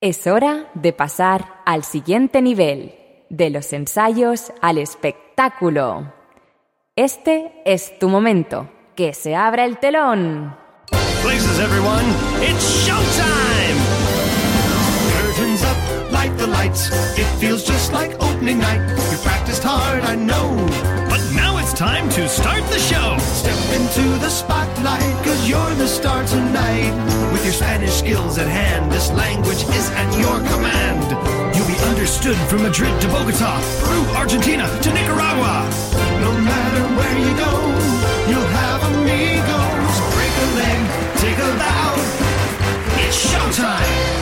Es hora de pasar al siguiente nivel, de los ensayos al espectáculo. Este es tu momento. Que se abra el telón. Places, everyone. It's showtime! Curtains up, light the lights. It feels just like opening night. You practiced hard, I know. But now it's time to start the show. Step into the spotlight, cause you're the star tonight. With your Spanish skills at hand, this language is at your command. You'll be understood from Madrid to Bogota, Peru, Argentina to Nicaragua. No matter where you go, you'll have amigos. Break a leg, take a bow. It's showtime!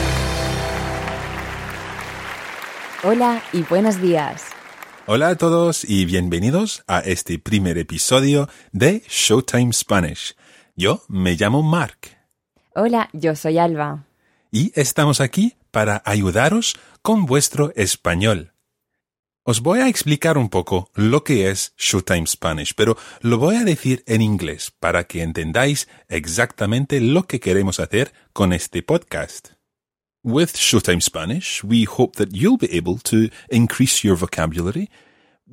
Hola y buenos días. Hola a todos y bienvenidos a este primer episodio de Showtime Spanish. Yo me llamo Mark Hola, yo soy Alba. y estamos aquí para ayudaros con vuestro español. Os voy a explicar un poco lo que es Showtime Spanish, pero lo voy a decir en inglés para que entendáis exactamente lo que queremos hacer con este podcast. With Showtime Spanish, we hope that you'll be able to increase your vocabulary,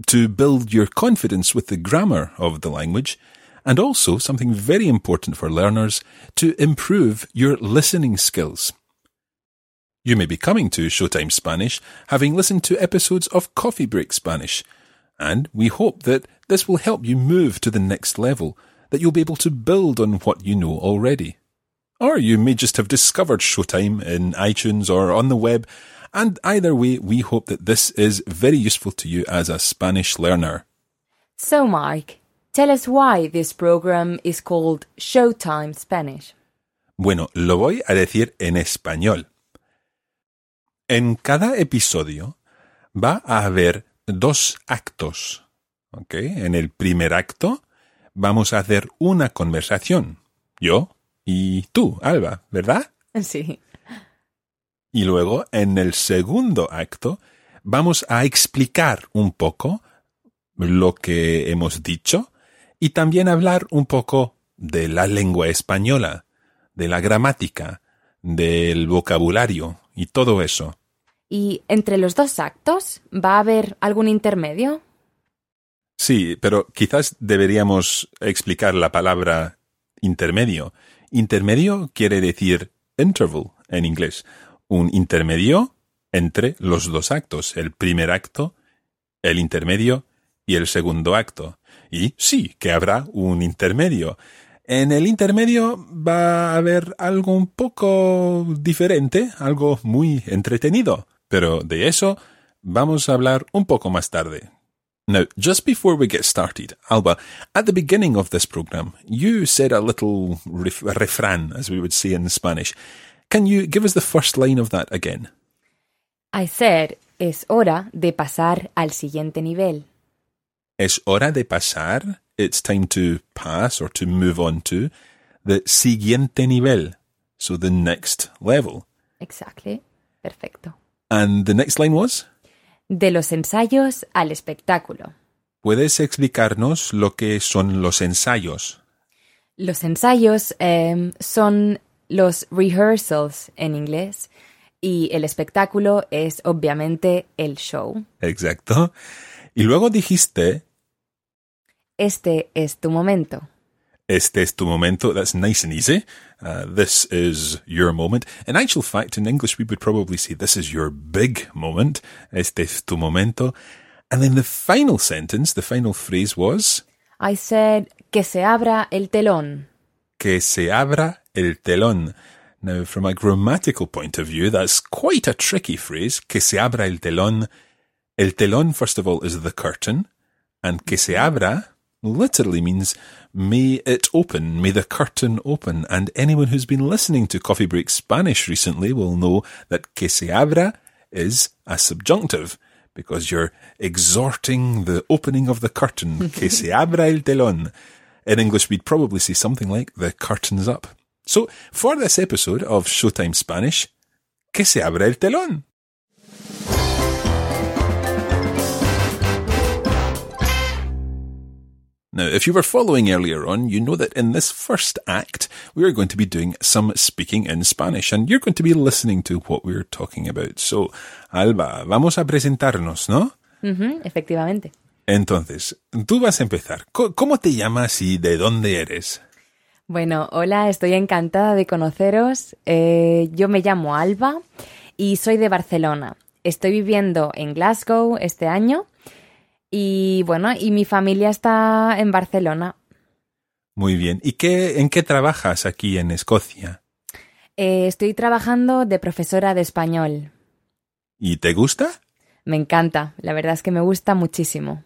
to build your confidence with the grammar of the language, and also something very important for learners, to improve your listening skills. You may be coming to Showtime Spanish having listened to episodes of Coffee Break Spanish, and we hope that this will help you move to the next level, that you'll be able to build on what you know already. Or you may just have discovered Showtime in iTunes or on the web, and either way, we hope that this is very useful to you as a Spanish learner. So, Mark, tell us why this program is called Showtime Spanish. Bueno, lo voy a decir en español. En cada episodio va a haber dos actos. ¿ok? En el primer acto vamos a hacer una conversación. Yo y tú, Alba, ¿verdad? Sí. Y luego, en el segundo acto, vamos a explicar un poco lo que hemos dicho y también hablar un poco de la lengua española, de la gramática, del vocabulario y todo eso. ¿Y entre los dos actos va a haber algún intermedio? Sí, pero quizás deberíamos explicar la palabra intermedio. Intermedio quiere decir interval en inglés. Un intermedio entre los dos actos, el primer acto, el intermedio y el segundo acto. Y sí, que habrá un intermedio. En el intermedio va a haber algo un poco diferente, algo muy entretenido. Pero de eso vamos a hablar un poco más tarde. Now, just before we get started, Alba, at the beginning of this program, you said a little ref- refrain, as we would say in Spanish. Can you give us the first line of that again? I said, es hora de pasar al siguiente nivel. Es hora de pasar. It's time to pass or to move on to the siguiente nivel. So the next level. Exactly. Perfecto. And the next line was? De los ensayos al espectáculo. ¿Puedes explicarnos lo que son los ensayos? Los ensayos em, son los rehearsals en inglés y el espectáculo es obviamente el show. Exacto. Y luego dijiste, Este es tu momento. Este es tu momento. That's nice and easy. Uh, this is your moment. In actual fact, in English, we would probably say this is your big moment. Este es tu momento. And then the final sentence, the final phrase was, I said que se abra el telón. que se abra el telón. Now, from a grammatical point of view, that's quite a tricky phrase. Que se abra el telón. El telón, first of all, is the curtain. And que se abra literally means May it open, may the curtain open. And anyone who's been listening to Coffee Break Spanish recently will know that que se abra is a subjunctive because you're exhorting the opening of the curtain. que se abra el telón. In English, we'd probably say something like the curtain's up. So, for this episode of Showtime Spanish, que se abra el telón. Now, if you were following earlier on, you know that in this first act, we are going to be doing some speaking in Spanish, and you're going to be listening to what we're talking about. So, Alba, vamos a presentarnos, ¿no? Ujú, efectivamente. Entonces, tú vas a empezar. ¿Cómo te llamas y de dónde eres? Bueno, hola, estoy encantada de conoceros. Eh, yo me llamo Alba y soy de Barcelona. Estoy viviendo en Glasgow este año y bueno, y mi familia está en Barcelona. Muy bien. ¿Y qué, en qué trabajas aquí en Escocia? Eh, estoy trabajando de profesora de español. ¿Y te gusta? Me encanta, la verdad es que me gusta muchísimo.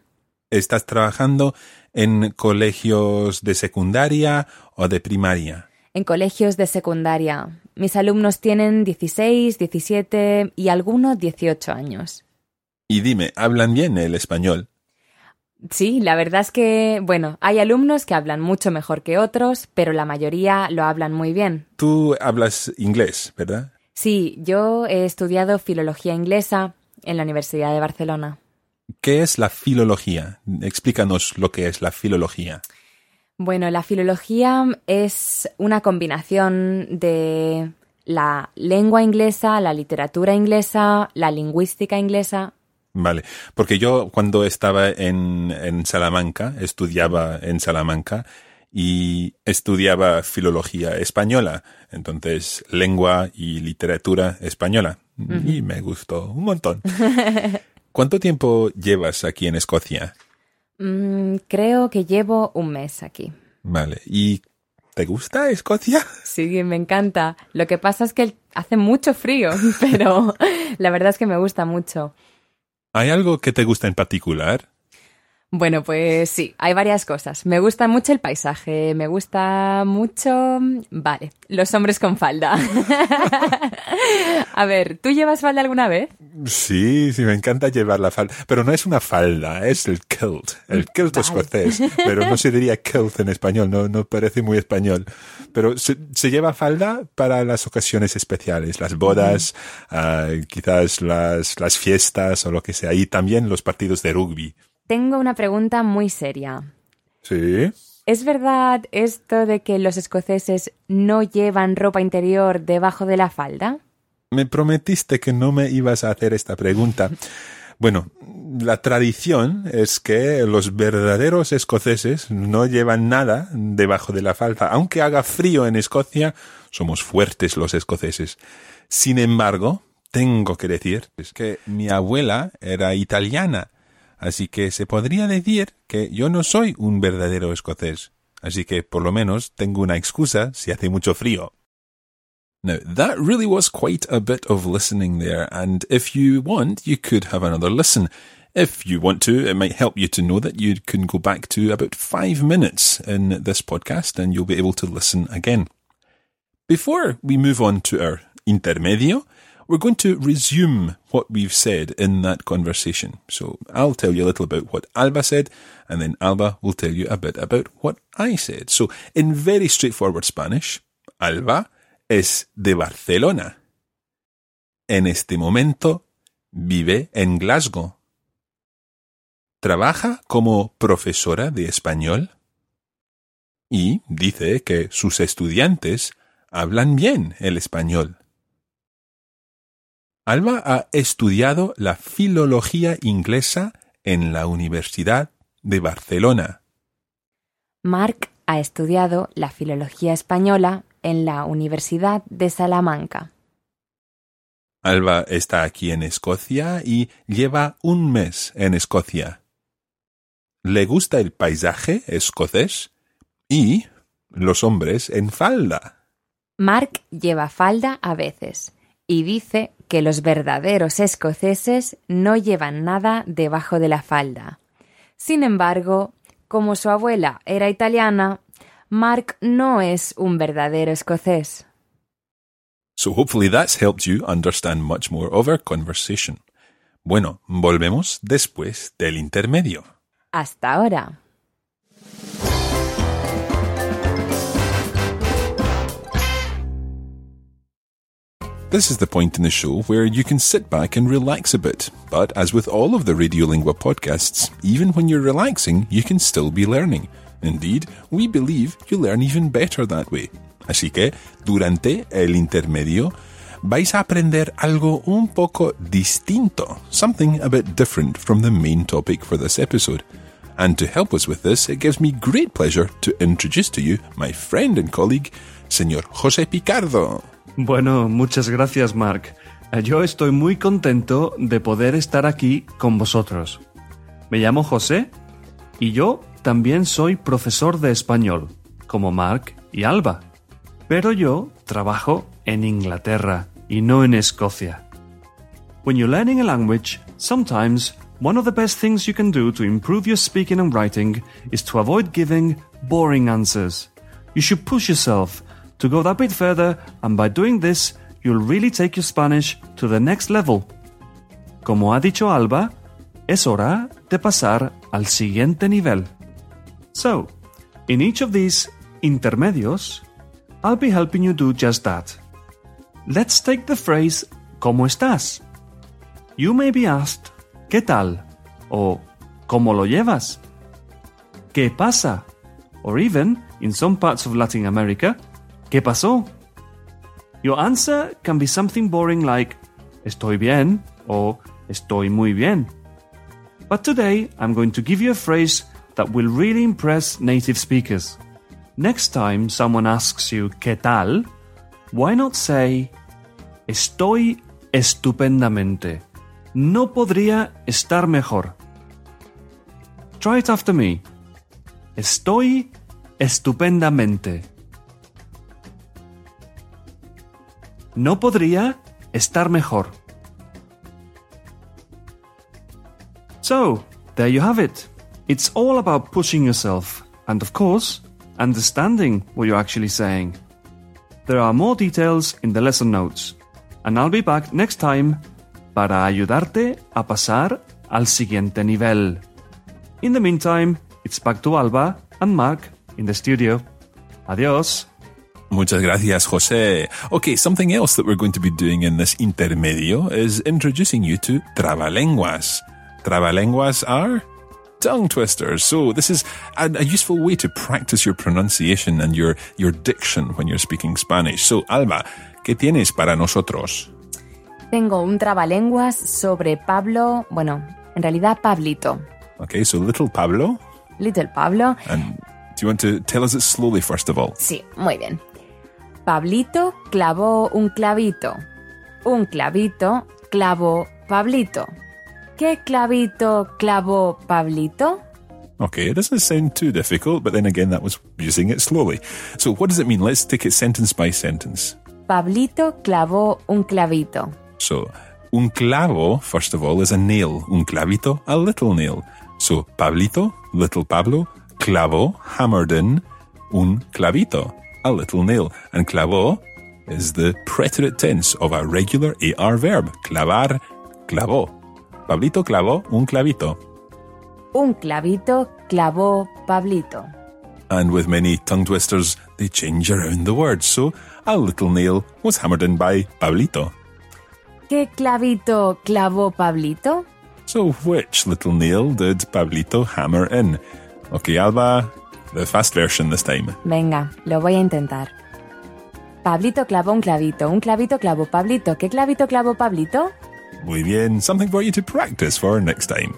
¿Estás trabajando en colegios de secundaria o de primaria? En colegios de secundaria. Mis alumnos tienen 16, 17 y algunos 18 años. Y dime, ¿hablan bien el español? Sí, la verdad es que, bueno, hay alumnos que hablan mucho mejor que otros, pero la mayoría lo hablan muy bien. Tú hablas inglés, ¿verdad? Sí, yo he estudiado filología inglesa en la Universidad de Barcelona. ¿Qué es la filología? Explícanos lo que es la filología. Bueno, la filología es una combinación de la lengua inglesa, la literatura inglesa, la lingüística inglesa. Vale, porque yo cuando estaba en, en Salamanca, estudiaba en Salamanca y estudiaba filología española, entonces lengua y literatura española. Y me gustó un montón. ¿Cuánto tiempo llevas aquí en Escocia? Mm, creo que llevo un mes aquí. Vale, ¿y te gusta Escocia? Sí, me encanta. Lo que pasa es que hace mucho frío, pero la verdad es que me gusta mucho. ¿Hay algo que te gusta en particular? Bueno, pues sí, hay varias cosas. Me gusta mucho el paisaje, me gusta mucho... Vale, los hombres con falda. A ver, ¿tú llevas falda alguna vez? Sí, sí, me encanta llevar la falda. Pero no es una falda, es el kilt. El kilt Vale. escocés. Pero no se diría kilt en español, no, no parece muy español. Pero se, se lleva falda para las ocasiones especiales, las bodas, ah, quizás las, las fiestas o lo que sea. Y también los partidos de rugby. Tengo una pregunta muy seria. Sí. ¿Es verdad esto de que los escoceses no llevan ropa interior debajo de la falda? Me prometiste que no me ibas a hacer esta pregunta. Bueno, la tradición es que los verdaderos escoceses no llevan nada debajo de la falda. Aunque haga frío en Escocia, somos fuertes los escoceses. Sin embargo, tengo que decir que mi abuela era italiana, así que se podría decir que yo no soy un verdadero escocés. Así que por lo menos tengo una excusa si hace mucho frío. Now, that really was quite a bit of listening there, and if you want, you could have another listen. If you want to, it might help you to know that you can go back to about five minutes in this podcast and you'll be able to listen again. Before we move on to our intermedio, we're going to resume what we've said in that conversation. So I'll tell you a little about what Alba said, and then Alba will tell you a bit about what I said. So in very straightforward Spanish, Alba es de Barcelona. En este momento vive en Glasgow. Trabaja como profesora de español y dice que sus estudiantes hablan bien el español. Alba ha estudiado la filología inglesa en la Universidad de Barcelona. Mark ha estudiado la filología española en la Universidad de Salamanca. Alba está aquí en Escocia y lleva un mes en Escocia. Le gusta el paisaje escocés y los hombres en falda. Mark lleva falda a veces y dice que los verdaderos escoceses no llevan nada debajo de la falda. Sin embargo, Como su abuela era italiana, Mark no es un verdadero escocés. So hopefully that's helped you understand much more of our conversation. Bueno, volvemos después del intermedio. Hasta ahora. This is the point in the show where you can sit back and relax a bit. But as with all of the Radiolingua podcasts, even when you're relaxing, you can still be learning. Indeed, we believe you learn even better that way. Así que, durante el intermedio, vais a aprender algo un poco distinto, something a bit different from the main topic for this episode. And to help us with this, it gives me great pleasure to introduce to you my friend and colleague, Señor José Picardo. Bueno, muchas gracias, Mark. Eh, Yo estoy muy contento de poder estar aquí con vosotros. Me llamo José y yo también soy profesor de español, como Mark y Alba. Pero yo trabajo en Inglaterra y no en Escocia. When you're learning a language, sometimes one of the best things you can do to improve your speaking and writing is to avoid giving boring answers. You should push yourself to go that bit further, and by doing this, you'll really take your Spanish to the next level. Como ha dicho Alba, es hora de pasar al siguiente nivel. So, in each of these intermedios, I'll be helping you do just that. Let's take the phrase ¿Cómo estás? You may be asked ¿Qué tal? o ¿Cómo lo llevas? ¿Qué pasa? Or even, in some parts of Latin America, ¿Qué pasó? Your answer can be something boring like Estoy bien or Estoy muy bien. But today I'm going to give you a phrase that will really impress native speakers. Next time someone asks you ¿Qué tal? Why not say Estoy estupendamente. No podría estar mejor. Try it after me. Estoy estupendamente. No podría estar mejor. So, there you have it. It's all about pushing yourself and, of course, understanding what you're actually saying. There are more details in the lesson notes, and I'll be back next time para ayudarte a pasar al siguiente nivel. In the meantime, it's back to Alba and Mark in the studio. Adios. Muchas gracias, José. Okay, something else that we're going to be doing in this intermedio is introducing you to trabalenguas. Trabalenguas are tongue twisters. So this is a, a useful way to practice your pronunciation and your, your diction when you're speaking Spanish. So, Alba, ¿qué tienes para nosotros? Tengo un trabalenguas sobre Pablo, bueno, en realidad Pablito. Okay, so little Pablo. Little Pablo. And do you want to tell us it slowly, first of all? Sí, muy bien. Pablito clavó un clavito. Un clavito clavó Pablito. ¿Qué clavito clavó Pablito? Okay, it doesn't sound too difficult, but then again, that was using it slowly. So, what does it mean? Let's take it sentence by sentence. Pablito clavó un clavito. So, un clavo, first of all, is a nail. Un clavito, a little nail. So, Pablito, little Pablo, clavo, hammered in, un clavito, a little nail. And clavo is the preterite tense of a regular AR verb. Clavar, clavó. Pablito clavó un clavito. Un clavito clavó Pablito. And with many tongue twisters, they change around the words. So, a little nail was hammered in by Pablito. ¿Qué clavito clavó Pablito? So, which little nail did Pablito hammer in? Okay, Alba, the fast version this time. Venga, lo voy a intentar. Pablito clavó un clavito, un clavito clavó Pablito. ¿Qué clavito clavó Pablito? Muy bien, something for you to practice for next time.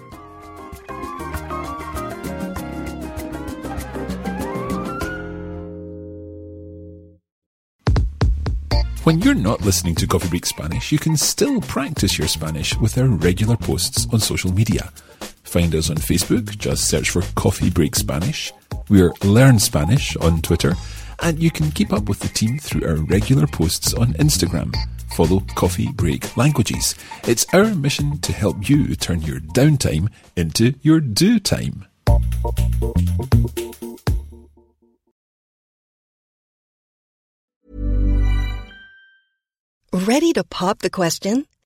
When you're not listening to Coffee Break Spanish, you can still practice your Spanish with our regular posts on social media. Find us on Facebook, just search for Coffee Break Spanish. We're Learn Spanish on Twitter, and you can keep up with the team through our regular posts on Instagram. Follow Coffee Break Languages. It's our mission to help you turn your downtime into your do time. Ready to pop the question?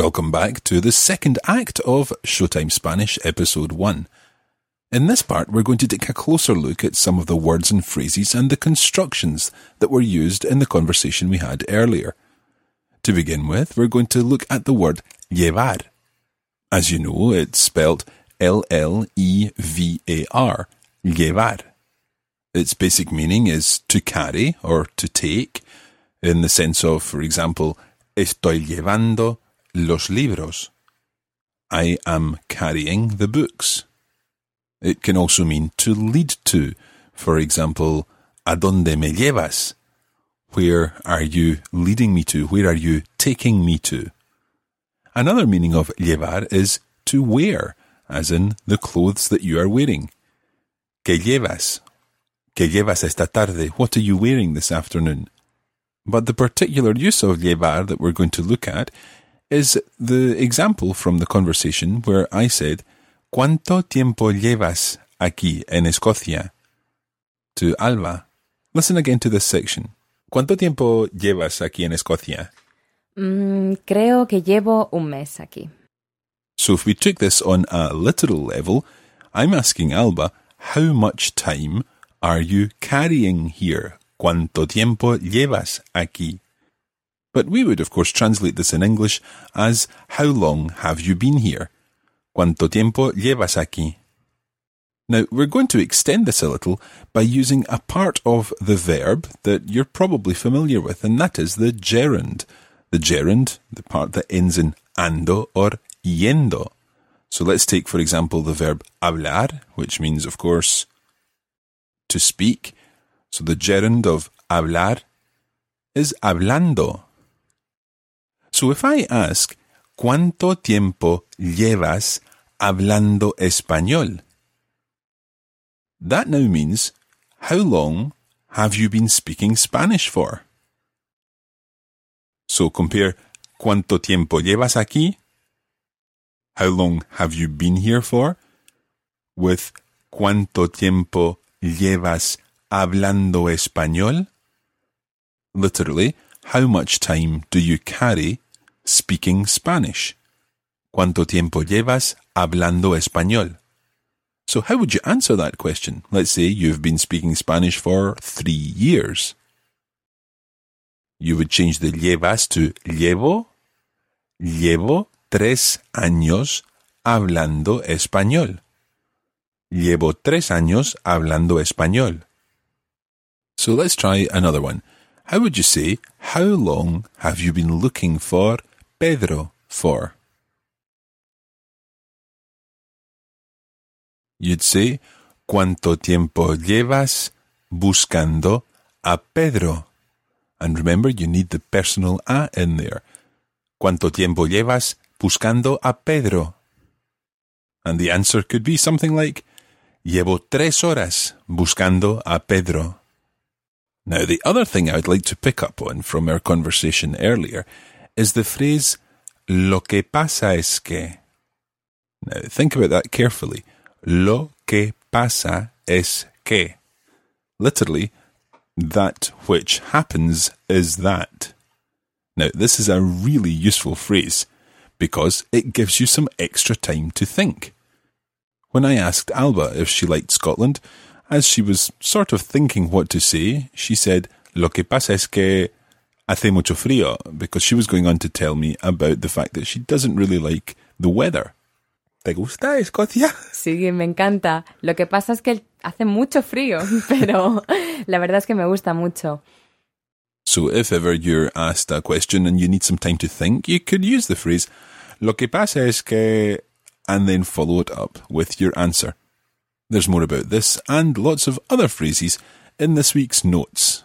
Welcome back to the second act of Showtime Spanish Episode 1. In this part, we're going to take a closer look at some of the words and phrases and the constructions that were used in the conversation we had earlier. To begin with, we're going to look at the word llevar. As you know, it's spelled L L E V A R, llevar. Its basic meaning is to carry or to take, in the sense of, for example, estoy llevando los libros. I am carrying the books. It can also mean to lead to. For example, ¿A dónde me llevas? Where are you leading me to? Where are you taking me to? Another meaning of llevar is to wear, as in the clothes that you are wearing. ¿Qué llevas? ¿Qué llevas esta tarde? What are you wearing this afternoon? But the particular use of llevar that we're going to look at is the example from the conversation where I said, ¿Cuánto tiempo llevas aquí en Escocia? To Alba. Listen again to this section. ¿Cuánto tiempo llevas aquí en Escocia? Mm, creo que llevo un mes aquí. So if we took this on a literal level, I'm asking Alba, how much time are you carrying here? ¿Cuánto tiempo llevas aquí? But we would, of course, translate this in English as, how long have you been here? ¿Cuánto tiempo llevas aquí? Now, we're going to extend this a little by using a part of the verb that you're probably familiar with, and that is the gerund. The gerund, the part that ends in ando or yendo. So let's take, for example, the verb hablar, which means, of course, to speak. So the gerund of hablar is hablando. So if I ask, ¿cuánto tiempo llevas hablando español? That now means, how long have you been speaking Spanish for? So compare, ¿cuánto tiempo llevas aquí? How long have you been here for? With, ¿cuánto tiempo llevas hablando español? Literally, how much time do you carry speaking Spanish? ¿Cuánto tiempo llevas hablando español? So how would you answer that question? Let's say you've been speaking Spanish for three years. You would change the llevas to llevo. Llevo tres años hablando español. Llevo tres años hablando español. So let's try another one. How would you say, how long have you been looking for Pedro for? You'd say, ¿cuánto tiempo llevas buscando a Pedro? And remember, you need the personal a in there. ¿Cuánto tiempo llevas buscando a Pedro? And the answer could be something like, Llevo tres horas buscando a Pedro. Now, the other thing I would like to pick up on from our conversation earlier is the phrase, Lo que pasa es que. Now, think about that carefully. Lo que pasa es que. Literally, that which happens is that. Now, this is a really useful phrase because it gives you some extra time to think. When I asked Alba if she liked Scotland, as she was sort of thinking what to say, she said, Lo que pasa es que hace mucho frío, because she was going on to tell me about the fact that she doesn't really like the weather. ¿Te gusta Escocia? Sí, me encanta. Lo que pasa es que hace mucho frío, pero la verdad es que me gusta mucho. So if ever you're asked a question and you need some time to think, you could use the phrase, Lo que pasa es que, and then follow it up with your answer. There's more about this and lots of other phrases in this week's notes.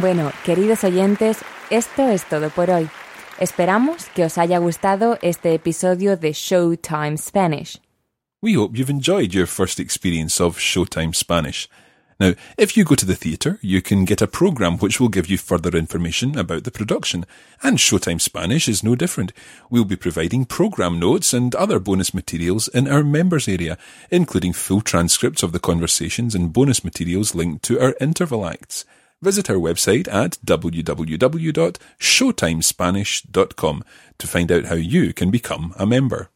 Bueno, queridos oyentes, esto es todo por hoy. Esperamos que os haya gustado este episodio de Showtime Spanish. We hope you've enjoyed your first experience of Showtime Spanish. Now, if you go to the theatre, you can get a programme which will give you further information about the production. And Showtime Spanish is no different. We'll be providing programme notes and other bonus materials in our members area, including full transcripts of the conversations and bonus materials linked to our interval acts. Visit our website at www.showtimespanish.com to find out how you can become a member.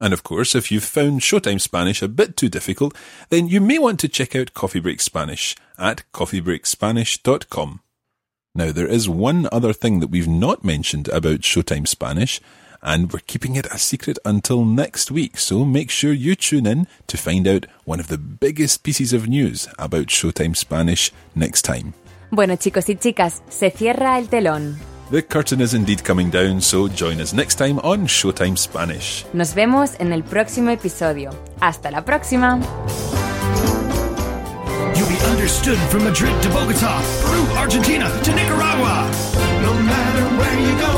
And of course, if you've found Showtime Spanish a bit too difficult, then you may want to check out Coffee Break Spanish at coffeebreakspanish.com. Now, there is one other thing that we've not mentioned about Showtime Spanish, and we're keeping it a secret until next week, so make sure you tune in to find out one of the biggest pieces of news about Showtime Spanish next time. Bueno, chicos y chicas, se cierra el telón. The curtain is indeed coming down, so join us next time on Showtime Spanish. Nos vemos en el próximo episodio. Hasta la próxima. You'll be understood from Madrid to Bogota, Peru, Argentina to Nicaragua. No matter where you go,